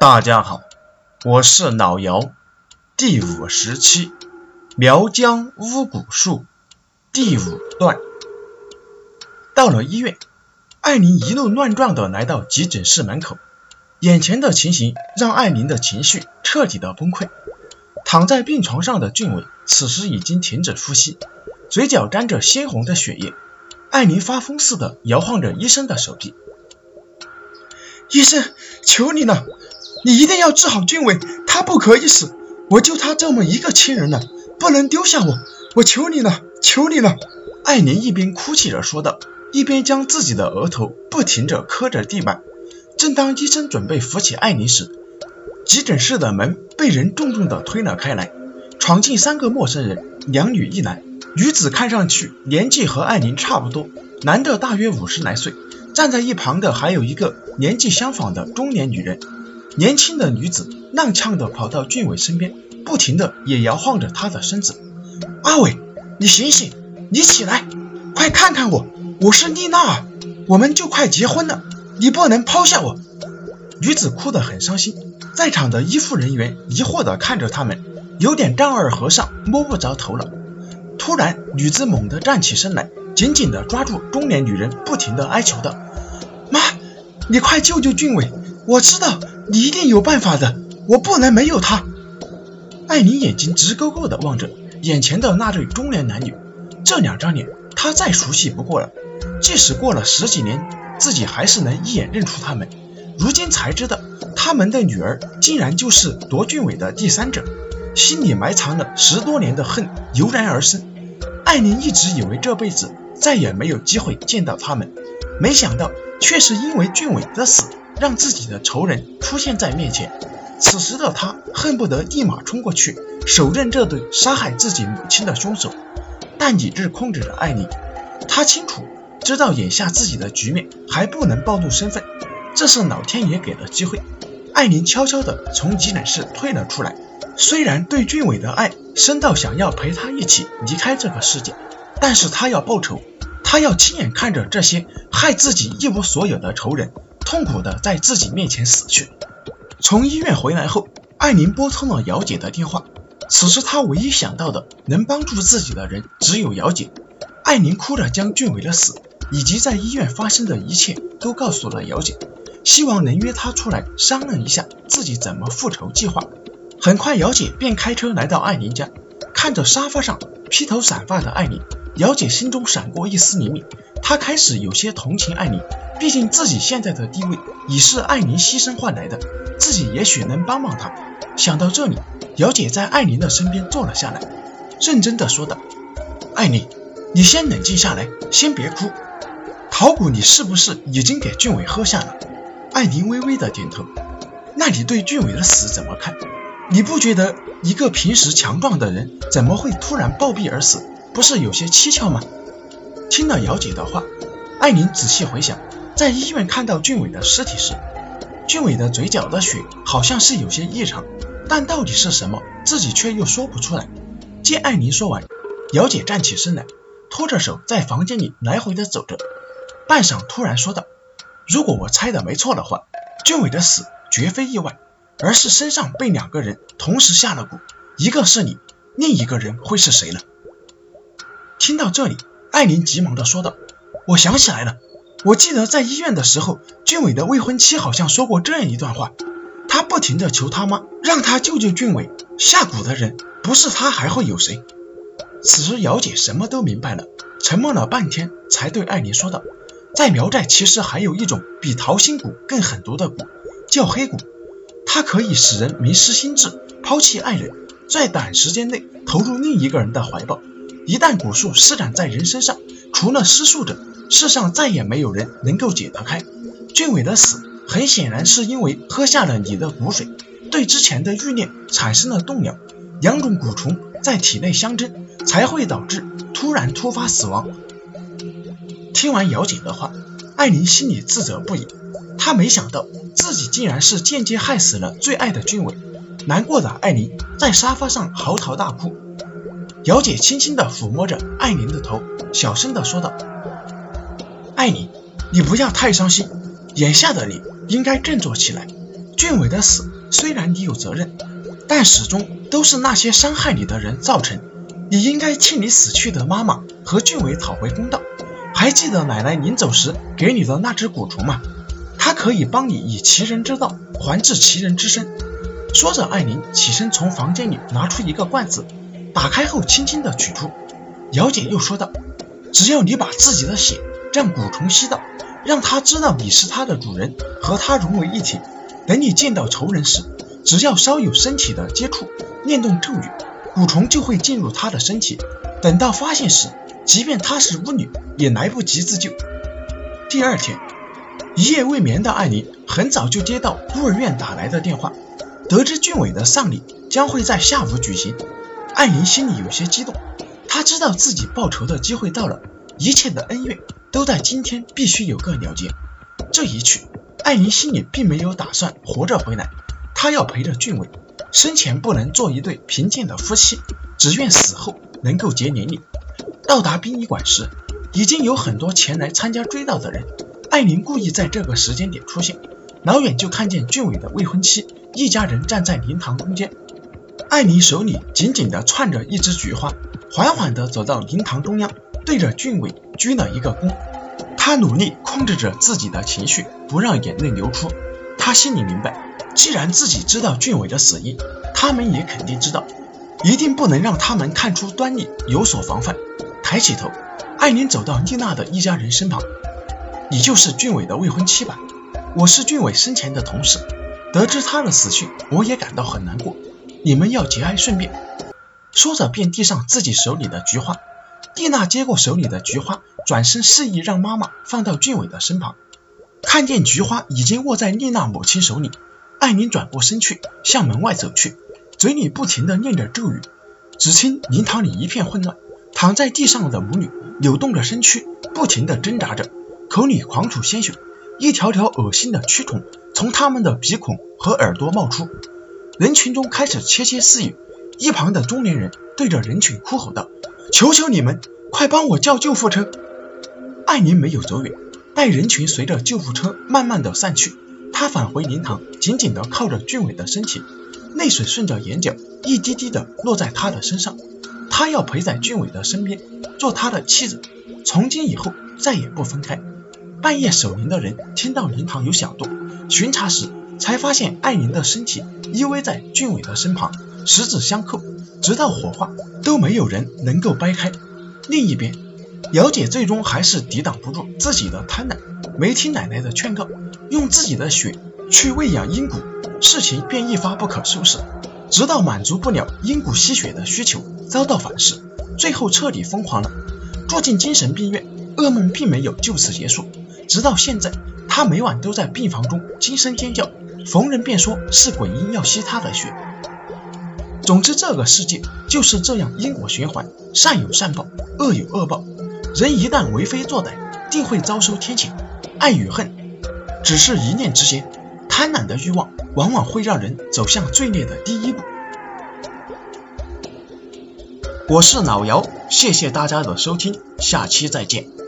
大家好，我是老姚。第五十期苗疆巫蛊术第五段。到了医院，艾琳一路乱撞的来到急诊室门口，眼前的情形让艾琳的情绪彻底的崩溃。躺在病床上的俊伟此时已经停止呼吸，嘴角沾着鲜红的血液。艾琳发疯似的摇晃着医生的手臂。医生，求你了，你一定要治好俊伟，他不可以死，我就他这么一个亲人了，不能丢下我，我求你了，求你了！艾琳一边哭泣着说道，一边将自己的额头不停着磕着地板。正当医生准备扶起艾琳时，急诊室的门被人重重的推了开来，闯进三个陌生人，两女一男。女子看上去年纪和艾琳差不多，男的大约五十来岁。站在一旁的还有一个年纪相仿的中年女人，年轻的女子踉跄地跑到俊伟身边，不停地也摇晃着他的身子。阿伟，你醒醒，你起来，快看看我，我是丽娜，我们就快结婚了，你不能抛下我。女子哭得很伤心，在场的医护人员疑惑地看着他们，有点丈二和尚摸不着头脑。突然，女子猛地站起身来。紧紧地抓住中年女人，不停地哀求道：“妈，你快救救俊伟！我知道你一定有办法的，我不能没有他。”艾琳眼睛直勾勾的望着眼前的那对中年男女，这两张脸她再熟悉不过了。即使过了十几年，自己还是能一眼认出他们。如今才知道，他们的女儿竟然就是夺俊伟的第三者，心里埋藏了十多年的恨油然而生。艾琳一直以为这辈子。再也没有机会见到他们，没想到却是因为俊伟的死，让自己的仇人出现在面前。此时的他恨不得立马冲过去，手刃这对杀害自己母亲的凶手。但理智控制着艾琳，他清楚知道眼下自己的局面还不能暴露身份，这是老天爷给的机会。艾琳悄悄地从急诊室退了出来，虽然对俊伟的爱深到想要陪他一起离开这个世界，但是他要报仇。他要亲眼看着这些害自己一无所有的仇人痛苦的在自己面前死去。从医院回来后，艾琳拨通了姚姐的电话。此时她唯一想到的能帮助自己的人只有姚姐。艾琳哭着将俊伟的死以及在医院发生的一切都告诉了姚姐，希望能约她出来商量一下自己怎么复仇计划。很快，姚姐便开车来到艾琳家，看着沙发上披头散发的艾琳。姚姐心中闪过一丝怜悯，她开始有些同情艾琳，毕竟自己现在的地位已是艾琳牺牲换来的，自己也许能帮帮她。想到这里，姚姐在艾琳的身边坐了下来，认真的说道：“艾琳，你先冷静下来，先别哭。桃谷，你是不是已经给俊伟喝下了？”艾琳微微的点头。那你对俊伟的死怎么看？你不觉得一个平时强壮的人怎么会突然暴毙而死？不是有些蹊跷吗？听了姚姐的话，艾琳仔细回想，在医院看到俊伟的尸体时，俊伟的嘴角的血好像是有些异常，但到底是什么，自己却又说不出来。见艾琳说完，姚姐站起身来，拖着手在房间里来回的走着，半晌突然说道：“如果我猜的没错的话，俊伟的死绝非意外，而是身上被两个人同时下了蛊，一个是你，另一个人会是谁呢？”听到这里，艾琳急忙的说道：“我想起来了，我记得在医院的时候，俊伟的未婚妻好像说过这样一段话，他不停的求他妈让他救救俊伟，下蛊的人不是他还会有谁？”此时姚姐什么都明白了，沉默了半天，才对艾琳说道：“在苗寨其实还有一种比桃心蛊更狠毒的蛊，叫黑蛊，它可以使人迷失心智，抛弃爱人，在短时间内投入另一个人的怀抱。”一旦蛊术施展在人身上，除了施术者，世上再也没有人能够解得开。俊伟的死很显然是因为喝下了你的蛊水，对之前的欲念产生了动摇，两种蛊虫在体内相争，才会导致突然突发死亡。听完姚姐的话，艾琳心里自责不已，他没想到自己竟然是间接害死了最爱的俊伟，难过的艾琳在沙发上嚎啕大哭。姚姐轻轻地抚摸着艾琳的头，小声地说道：“艾琳，你不要太伤心，眼下的你应该振作起来。俊伟的死虽然你有责任，但始终都是那些伤害你的人造成。你应该替你死去的妈妈和俊伟讨回公道。还记得奶奶临走时给你的那只蛊虫吗？它可以帮你以其人之道还治其人之身。说着，艾琳起身从房间里拿出一个罐子，打开后轻轻地取出。姚姐又说道：“只要你把自己的血让蛊虫吸到，让它知道你是它的主人，和它融为一体。等你见到仇人时，只要稍有身体的接触，念动咒语，蛊虫就会进入它的身体。等到发现时，即便他是巫女，也来不及自救。”第二天，一夜未眠的艾琳很早就接到孤儿院打来的电话。得知俊伟的丧礼将会在下午举行，艾琳心里有些激动。她知道自己报仇的机会到了，一切的恩怨都在今天必须有个了结。这一去，艾琳心里并没有打算活着回来，她要陪着俊伟。生前不能做一对平静的夫妻，只愿死后能够结连理。到达殡仪馆时，已经有很多前来参加追悼的人。艾琳故意在这个时间点出现。老远就看见俊伟的未婚妻一家人站在灵堂中间，艾琳手里紧紧地串着一支菊花，缓缓地走到灵堂中央，对着俊伟鞠了一个躬。她努力控制着自己的情绪，不让眼泪流出。她心里明白，既然自己知道俊伟的死因，他们也肯定知道，一定不能让他们看出端倪，有所防范。抬起头，艾琳走到丽娜的一家人身旁：“你就是俊伟的未婚妻吧？”我是俊伟生前的同事，得知他的死讯，我也感到很难过。你们要节哀顺变。说着，便递上自己手里的菊花。蒂娜接过手里的菊花，转身示意让妈妈放到俊伟的身旁。看见菊花已经握在丽娜母亲手里，艾琳转过身去，向门外走去，嘴里不停地念着咒语。只听灵堂里一片混乱，躺在地上的母女扭动着身躯，不停地挣扎着，口里狂吐鲜血。一条条恶心的蛆虫从他们的鼻孔和耳朵冒出，人群中开始窃窃私语。一旁的中年人对着人群哭吼道：“求求你们，快帮我叫救护车！”艾琳没有走远，待人群随着救护车慢慢的散去，她返回灵堂，紧紧的靠着俊伟的身体，泪水顺着眼角一滴滴的落在他的身上。她要陪在俊伟的身边，做他的妻子，从今以后再也不分开。半夜守灵的人听到灵堂有响动，巡查时才发现艾琳的身体依偎在俊伟的身旁，十指相扣，直到火化都没有人能够掰开。另一边，姚姐最终还是抵挡不住自己的贪婪，没听奶奶的劝告，用自己的血去喂养阴骨，事情便一发不可收拾。直到满足不了阴骨吸血的需求，遭到反噬，最后彻底疯狂了，住进精神病院。噩梦并没有就此结束。直到现在，他每晚都在病房中惊声尖叫，逢人便说是鬼婴要吸他的血。总之，这个世界就是这样因果循环，善有善报，恶有恶报。人一旦为非作歹，定会遭受天谴。爱与恨，只是一念之间。贪婪的欲望，往往会让人走向罪孽的第一步。我是老姚，谢谢大家的收听，下期再见。